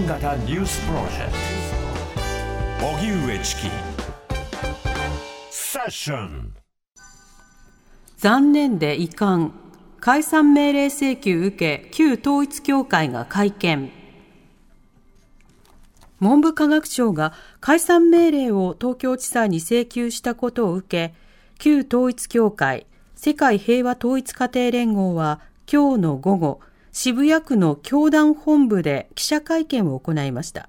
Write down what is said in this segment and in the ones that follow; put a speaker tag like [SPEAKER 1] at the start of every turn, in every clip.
[SPEAKER 1] 発信型ニュースプロジェクト。荻上チキ。セッション。
[SPEAKER 2] 残念で遺憾。解散命令請求受け旧統一教会が会見。文部科学省が解散命令を東京地裁に請求したことを受け、旧統一教会、世界平和統一家庭連合は今日の午後、渋谷区の教団本部で記者会見を行いました。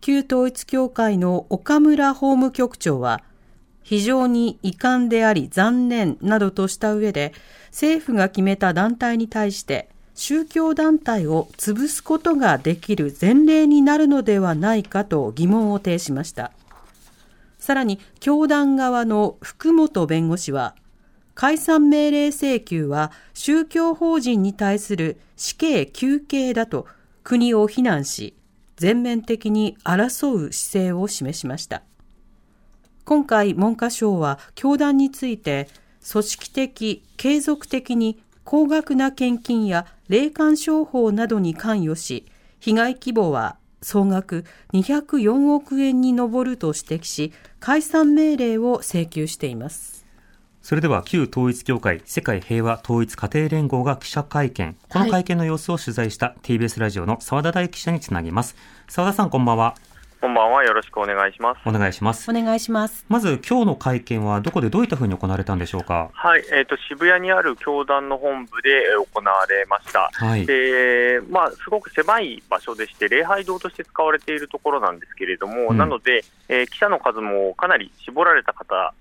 [SPEAKER 2] 旧統一教会の岡村法務局長は、非常に遺憾であり残念などとした上で、政府が決めた団体に対して、宗教団体を潰すことができる前例になるのではないかと疑問を呈しました。さらに、教団側の福本弁護士は、解散命令請求は宗教法人に対する死刑求刑だと国を非難し、全面的に争う姿勢を示しました。今回文科省は教団について組織的、継続的に高額な献金や霊感商法などに関与し、被害規模は総額204億円に上ると指摘し、解散命令を請求しています。
[SPEAKER 3] それでは旧統一教会世界平和統一家庭連合が記者会見、この会見の様子を取材した TBS ラジオの澤田大記者につなぎます。澤田さんこんばんは。
[SPEAKER 4] こんばんは。よろしくお願いします。
[SPEAKER 3] お願いします。
[SPEAKER 2] お願いします。
[SPEAKER 3] まず、今日の会見はどこでどういったふうに行われたんでしょうか？
[SPEAKER 4] はい、えっ、ー、と、渋谷にある教団の本部で行われました。はい。で、まあ、すごく狭い場所でして、礼拝堂として使われているところなんですけれども、うん、なので、えー、記者の数もかなり絞られた方、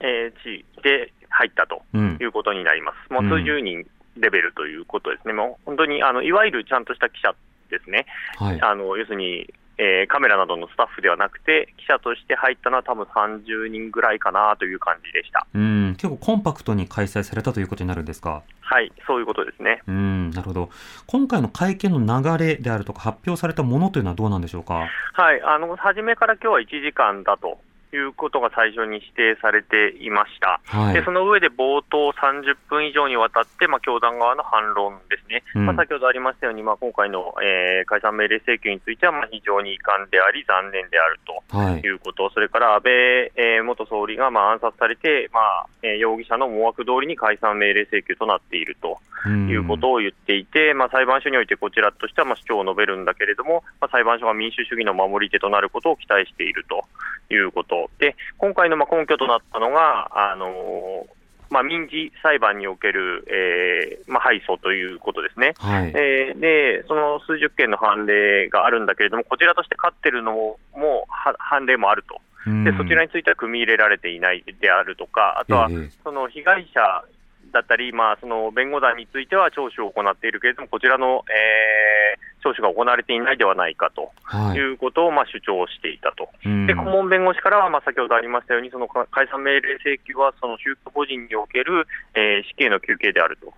[SPEAKER 4] えー、地で入ったということになります。うん、もう数十人レベルということですね。もう本当に、あの、いわゆるちゃんとした記者ですね。はい。あの、要するに、えー、カメラなどのスタッフではなくて、記者として入ったのは多分30人ぐらいかなという感じでした
[SPEAKER 3] うん結構コンパクトに開催されたということになるんですか？
[SPEAKER 4] はい、そういうことですね。
[SPEAKER 3] うんなるほど。今回の会見の流れであるとか、発表されたものというのはどうなんでしょうか？
[SPEAKER 4] はい、あの初めから今日は1時間だということが最初に指定されていました、はい、でその上で冒頭30分以上にわたって、まあ、教団側の反論ですね、うん、まあ、先ほどありましたように、まあ、今回の、えー、解散命令請求については、まあ、非常に遺憾であり、残念であるとい。うこと、はい、それから安倍、えー、元総理が、まあ、暗殺されて、まあえー、容疑者の思惑通りに解散命令請求となっているということを言っていて、まあ、裁判所においてこちらとしては、まあ、主張を述べるんだけれども、まあ、裁判所が民主主義の守り手となることを期待しているということ。で今回のまあ根拠となったのが、あのまあ、民事裁判における、えーまあ、敗訴ということですね、はい、えー、でその数十件の判例があるんだけれども、こちらとして勝ってるのもも判例もあると、でそちらについては組み入れられていないであるとか、あとはその被害者だったり、まあ、その弁護団については聴取を行っているけれども、こちらの、えー、聴取が行われていないではないかとい。うことを、まあ、主張していたと、で顧問弁護士からは、まあ、先ほどありましたように、その解散命令請求はその宗教法人における、えー、死刑の求刑であると。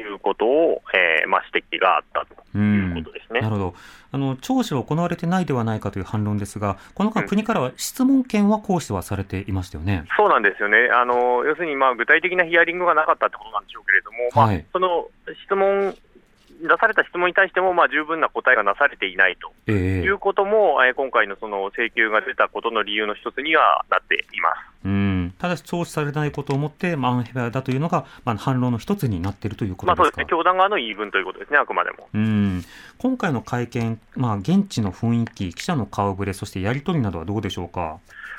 [SPEAKER 4] いうことを、えーまあ、指摘があったということですね。
[SPEAKER 3] なるほど。あの聴取は行われてないではないかという反論ですが、この間、国からは質問権は行使はされていましたよね、
[SPEAKER 4] うん、そうなんですよね、あの要するにまあ具体的なヒアリングがなかったってことなんでしょうけれども、はい、まあ、その質問出された質問に対しても、まあ、十分な答えがなされていないと。いうことも、えー、今回のその請求が出たことの理由の一つにはなっています。
[SPEAKER 3] うんただし、聴取されないことをもって、まあ、アンヘアだというのが、まあ、反論の一つになっているということですか、まあ、そうです
[SPEAKER 4] ね、教団側の言い分ということですね、あくまでも。
[SPEAKER 3] うん今回の会見、まあ、現地の雰囲気、記者の顔ぶれ、そしてやり取りなどはどうでしょうか？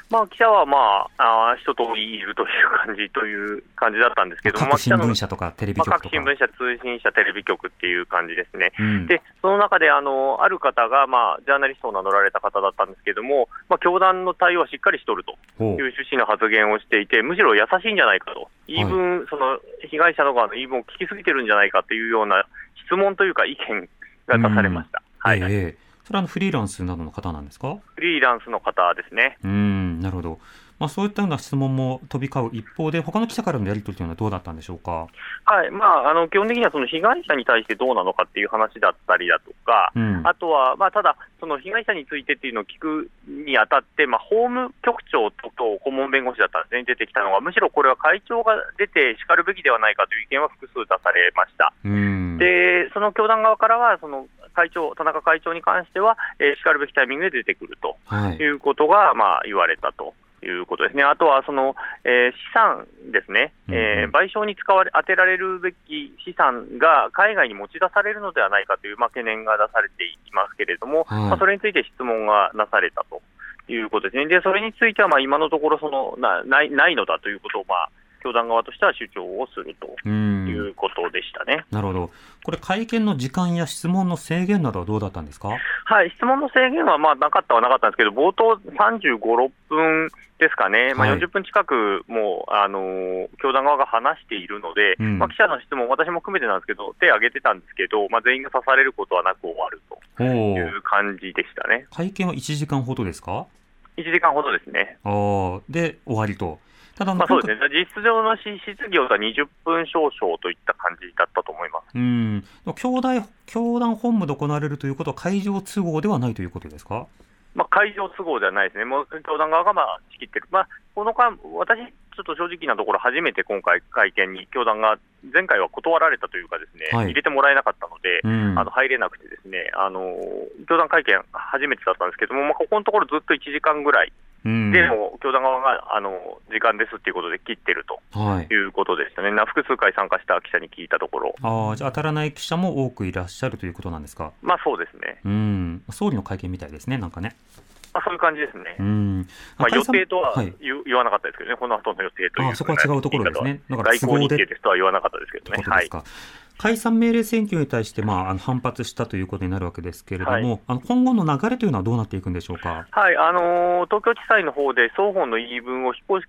[SPEAKER 4] まあ、記者は、まあ、あ一通りいるという感じという感じだったんですけど
[SPEAKER 3] も、各新聞社とかテレビ局とか、まあ、
[SPEAKER 4] 各新聞社、通信社、テレビ局っていう感じですね、うん、でその中であのある方が、まあ、ジャーナリストを名乗られた方だったんですけども、まあ、教団の対応はしっかりしとるという趣旨の発言をしていて、むしろ優しいんじゃないかと、言い。分、はい、その被害者の側の言い分を聞きすぎてるんじゃないかというような質問というか、意見が出されました。うん、はい、えー
[SPEAKER 3] それはフリーランスなどの方なんですか？
[SPEAKER 4] フリーランスの方ですね。
[SPEAKER 3] うん、なるほど。まあ、そういったような質問も飛び交う一方で、他の記者からのやり取りというのはどうだったんでしょうか？
[SPEAKER 4] はい。まあ、あの、基本的にはその被害者に対してどうなのかっていう話だったりだとか、
[SPEAKER 3] うん
[SPEAKER 4] あとは、まあ、ただ、その被害者についてっていうのを聞くにあたって、まあ、法務局長とと顧問弁護士だったんですね、出てきたのが、むしろこれは会長が出てしかるべきではないかという意見は複数出されました。
[SPEAKER 3] うん。
[SPEAKER 4] で、その教団側からは、その会長、田中会長に関しては、えー、しかるべきタイミングで出てくると
[SPEAKER 3] はい。
[SPEAKER 4] いうことが、まあ、言われたと。いうことですね。あとは、その、えー資産ですね、えー賠償に使われ、当てられるべき資産が海外に持ち出されるのではないかという、まあ、懸念が出されていますけれども、
[SPEAKER 3] はい
[SPEAKER 4] まあ、それについて質問がなされたということですね。で、それについては、まあ、今のところ、その、なない、ないのだということを、まあ、教団側としては主張をすると
[SPEAKER 3] うん。
[SPEAKER 4] いうことでしたね。
[SPEAKER 3] なるほど。これ、会見の時間や質問の制限などはどうだったんですか？
[SPEAKER 4] はい、質問の制限はまあなかったはなかったんですけど、冒頭35、6分ですかね、まあ、
[SPEAKER 3] はい
[SPEAKER 4] 40分近くもう、あのー教団側が話しているので、
[SPEAKER 3] うん
[SPEAKER 4] まあ、記者の質問、私も含めてなんですけど、手を挙げてたんですけど、まあ、全員が刺されることはなく終わるとい。う感じでしたね。
[SPEAKER 3] 会見は1時間ほどですか
[SPEAKER 4] ？1時間ほどですね。
[SPEAKER 3] ああ。で、終わりと。ただ
[SPEAKER 4] まあ、そうです
[SPEAKER 3] 今
[SPEAKER 4] ね、実質上のし質疑応答は20分少々といった感じだったと思います。
[SPEAKER 3] 回うん。教団、教団本部で行われるということは会場都合ではないということですか？
[SPEAKER 4] まあ、会場都合ではないですね、もう教団側がまあ仕切ってる、まあ、この間、私、ちょっと正直なところ、初めて今回、会見に教団が、前回は断られたというか、ですね、
[SPEAKER 3] はい
[SPEAKER 4] 入れてもらえなかったので、
[SPEAKER 3] うん。
[SPEAKER 4] あの入れなくて、ですねあの教団会見、初めてだったんですけども、まあ、ここのところずっと1時間ぐらい
[SPEAKER 3] うん
[SPEAKER 4] で、もう教団側があの時間ですっていうことで切ってると
[SPEAKER 3] はい。
[SPEAKER 4] いうことでしたね、な複数回参加した記者に聞いたところ、
[SPEAKER 3] ああ、じゃあ当たらない記者も多くいらっしゃるということなんですか？
[SPEAKER 4] まあそうですね、
[SPEAKER 3] うん。総理の会見みたいですね、なんかね。
[SPEAKER 4] まあ、そういう感じですね。
[SPEAKER 3] うん。
[SPEAKER 4] まあ、予定とは
[SPEAKER 3] はい。
[SPEAKER 4] 言,、言わなかったですけどね、この後の予定という
[SPEAKER 3] あそこは違うところですねだから
[SPEAKER 4] 外交日程ですとは言わなかったですけどね。はい。
[SPEAKER 3] 解散命令選挙に対して、まあ、あの反発したということになるわけですけれども、
[SPEAKER 4] はい
[SPEAKER 3] あの今後の流れというのはどうなっていくんでしょうか？
[SPEAKER 4] はい、あのー東京地裁の方で双方の言い分を非公式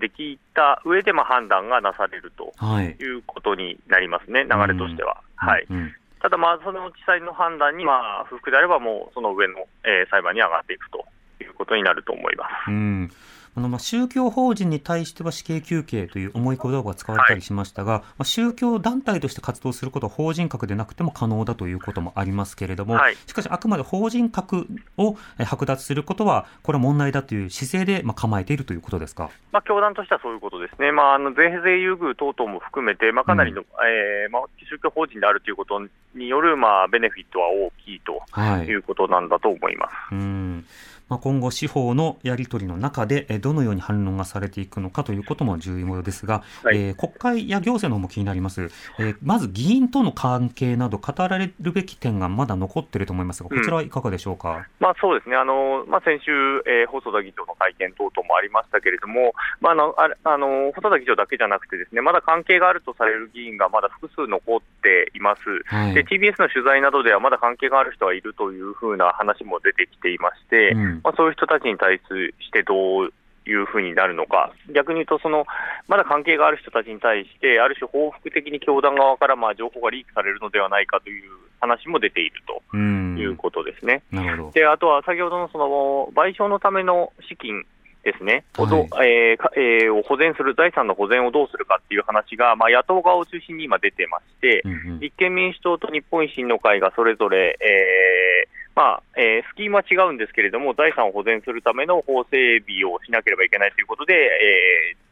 [SPEAKER 4] で聞いた上で、まあ、判断がなされると
[SPEAKER 3] はい。
[SPEAKER 4] いうことになりますね、流れとしては。はい。
[SPEAKER 3] うん。
[SPEAKER 4] ただ、まあ、その地裁の判断に、まあ、不服であれば、もうその上の、えー裁判に上がっていくということになると思います。
[SPEAKER 3] うん。あのまあ宗教法人に対しては死刑求刑という重い言葉が使われたりしましたが、まあ、宗教団体として活動することは法人格でなくても可能だということもありますけれども、
[SPEAKER 4] はい。
[SPEAKER 3] しかしあくまで法人格をえ剥奪することはこれは問題だという姿勢でまあ構えているということですか？
[SPEAKER 4] まあ、教団としてはそういうことですね、まあ、あの税税優遇等々も含めて、まあ、かなりの、えーまあ、宗教法人であるということによる、まあ、ベネフィットは大きいと
[SPEAKER 3] はい。
[SPEAKER 4] いうことなんだと思います。
[SPEAKER 3] うんまあ、今後、司法のやり取りの中で、えどのように反論がされていくのかということも重要ですが、
[SPEAKER 4] はい。
[SPEAKER 3] えー国会や行政の方も気になります、えーまず議員との関係など、語られるべき点がまだ残っていると思いますが、こちらはいかがでしょうか？
[SPEAKER 4] まあ、そうですね、あのまあ、先週、えー細田議長の会見等々もありましたけれども、まあ、あのあの細田議長だけじゃなくて、ですねまだ関係があるとされる議員がまだ複数残っています。
[SPEAKER 3] はい。
[SPEAKER 4] で TBS の取材などでは、まだ関係がある人はいるというふうな話も出てきていまして、
[SPEAKER 3] うん
[SPEAKER 4] まあ、そういう人たちに対してどういうふうになるのか、逆に言うとその、まだ関係がある人たちに対して、ある種報復的に教団側からまあ情報がリークされるのではないかという話も出ていると
[SPEAKER 3] うん。
[SPEAKER 4] いうことですね。
[SPEAKER 3] なるほど。
[SPEAKER 4] であとは先ほどのその賠償のための資金ですね、
[SPEAKER 3] は
[SPEAKER 4] えーかえーを保全する、財産の保全をどうするかっていう話が、まあ、野党側を中心に今出てまして、
[SPEAKER 3] うんうん。
[SPEAKER 4] 立憲民主党と日本維新の会がそれぞれ、えーまあえースキームは違うんですけれども、財産を保全するための法整備をしなければいけないということで、えー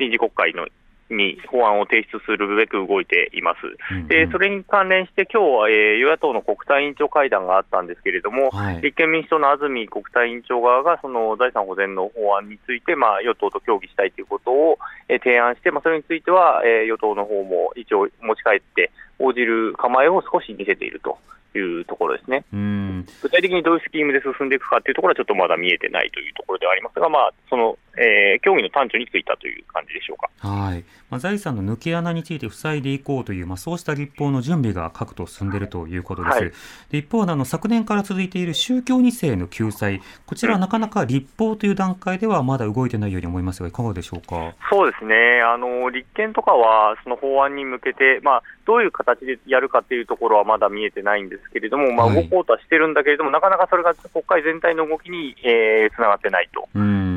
[SPEAKER 4] 臨時国会のに法案を提出するべく動いています。でそれに関連して、今日は、えー与野党の国対委員長会談があったんですけれども、
[SPEAKER 3] はい。
[SPEAKER 4] 立憲民主党の安住国対委員長側が、その財産保全の法案について、まあ、与党と協議したいということを、えー提案して、まあ、それについては、えー与党の方も一応持ち帰って、応じる構えを少し見せているというところですね。
[SPEAKER 3] うん
[SPEAKER 4] 具体的にどういうスキームで進んでいくかというところは、ちょっとまだ見えてないというところではありますが、まあ、その、えー協議の端緒についたという感じでしょうか。
[SPEAKER 3] はいまあ、財産の抜け穴について塞いでいこうという、まあ、そうした立法の準備が各党進んでいるということです。
[SPEAKER 4] はい
[SPEAKER 3] で一方であの、昨年から続いている宗教2世の救済、こちらはなかなか立法という段階ではまだ動いてないように思いますが、いかがでしょうか？
[SPEAKER 4] そうですね、あの立憲とかは、その法案に向けて、まあ、どういう形でやるかというところはまだ見えてないんですですけれども、まあ、動こうとはしてるんだけれども、はい、なかなかそれが国会全体の動きに、えー、つながってないと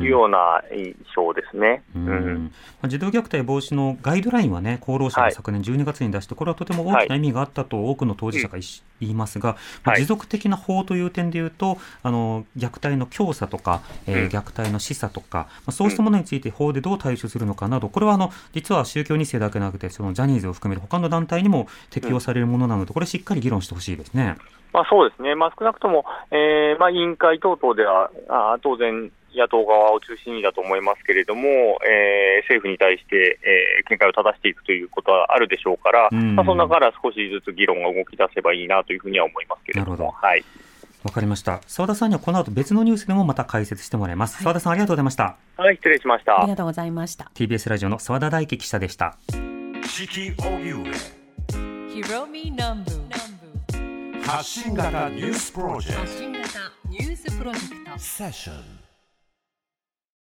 [SPEAKER 4] いうような印象ですね、うん、うん、
[SPEAKER 3] 児童虐待防止のガイドラインはね、厚労省が昨年12月に出して、これはとても大きな意味があったと多くの当事者が言いますが、はい、持続的な法という点でいうと、あの虐待の強さとか、えー、虐待の示唆とか、まあ、そうしたものについて法でどう対処するのかなど、これはあの実は宗教2世だけでなくて、そのジャニーズを含める他の団体にも適用されるものなので、これ、しっかり議論してほしいですね。
[SPEAKER 4] まあ、そうですね、まあ、少なくとも、えーまあ、委員会等々では、あ当然、野党側を中心にだと思いますけれども、えー、政府に対して、えー、見解を正していくということはあるでしょうから、まあ、その中から少しずつ議論が動き出せばいいなというふうには思いますけれども。はい
[SPEAKER 3] わかりました。澤田さんにはこの後別のニュースでもまた解説してもらいます。澤、はい、田さんありがとうございました。
[SPEAKER 4] はい、失礼しました。
[SPEAKER 2] ありがとうございました。
[SPEAKER 3] TBS ラジオの澤田大樹記者でした。
[SPEAKER 1] 四季荻上。ひろみ南部。発信型ニュースプロジェクト。発信型ニュースプロジェクト。セッション。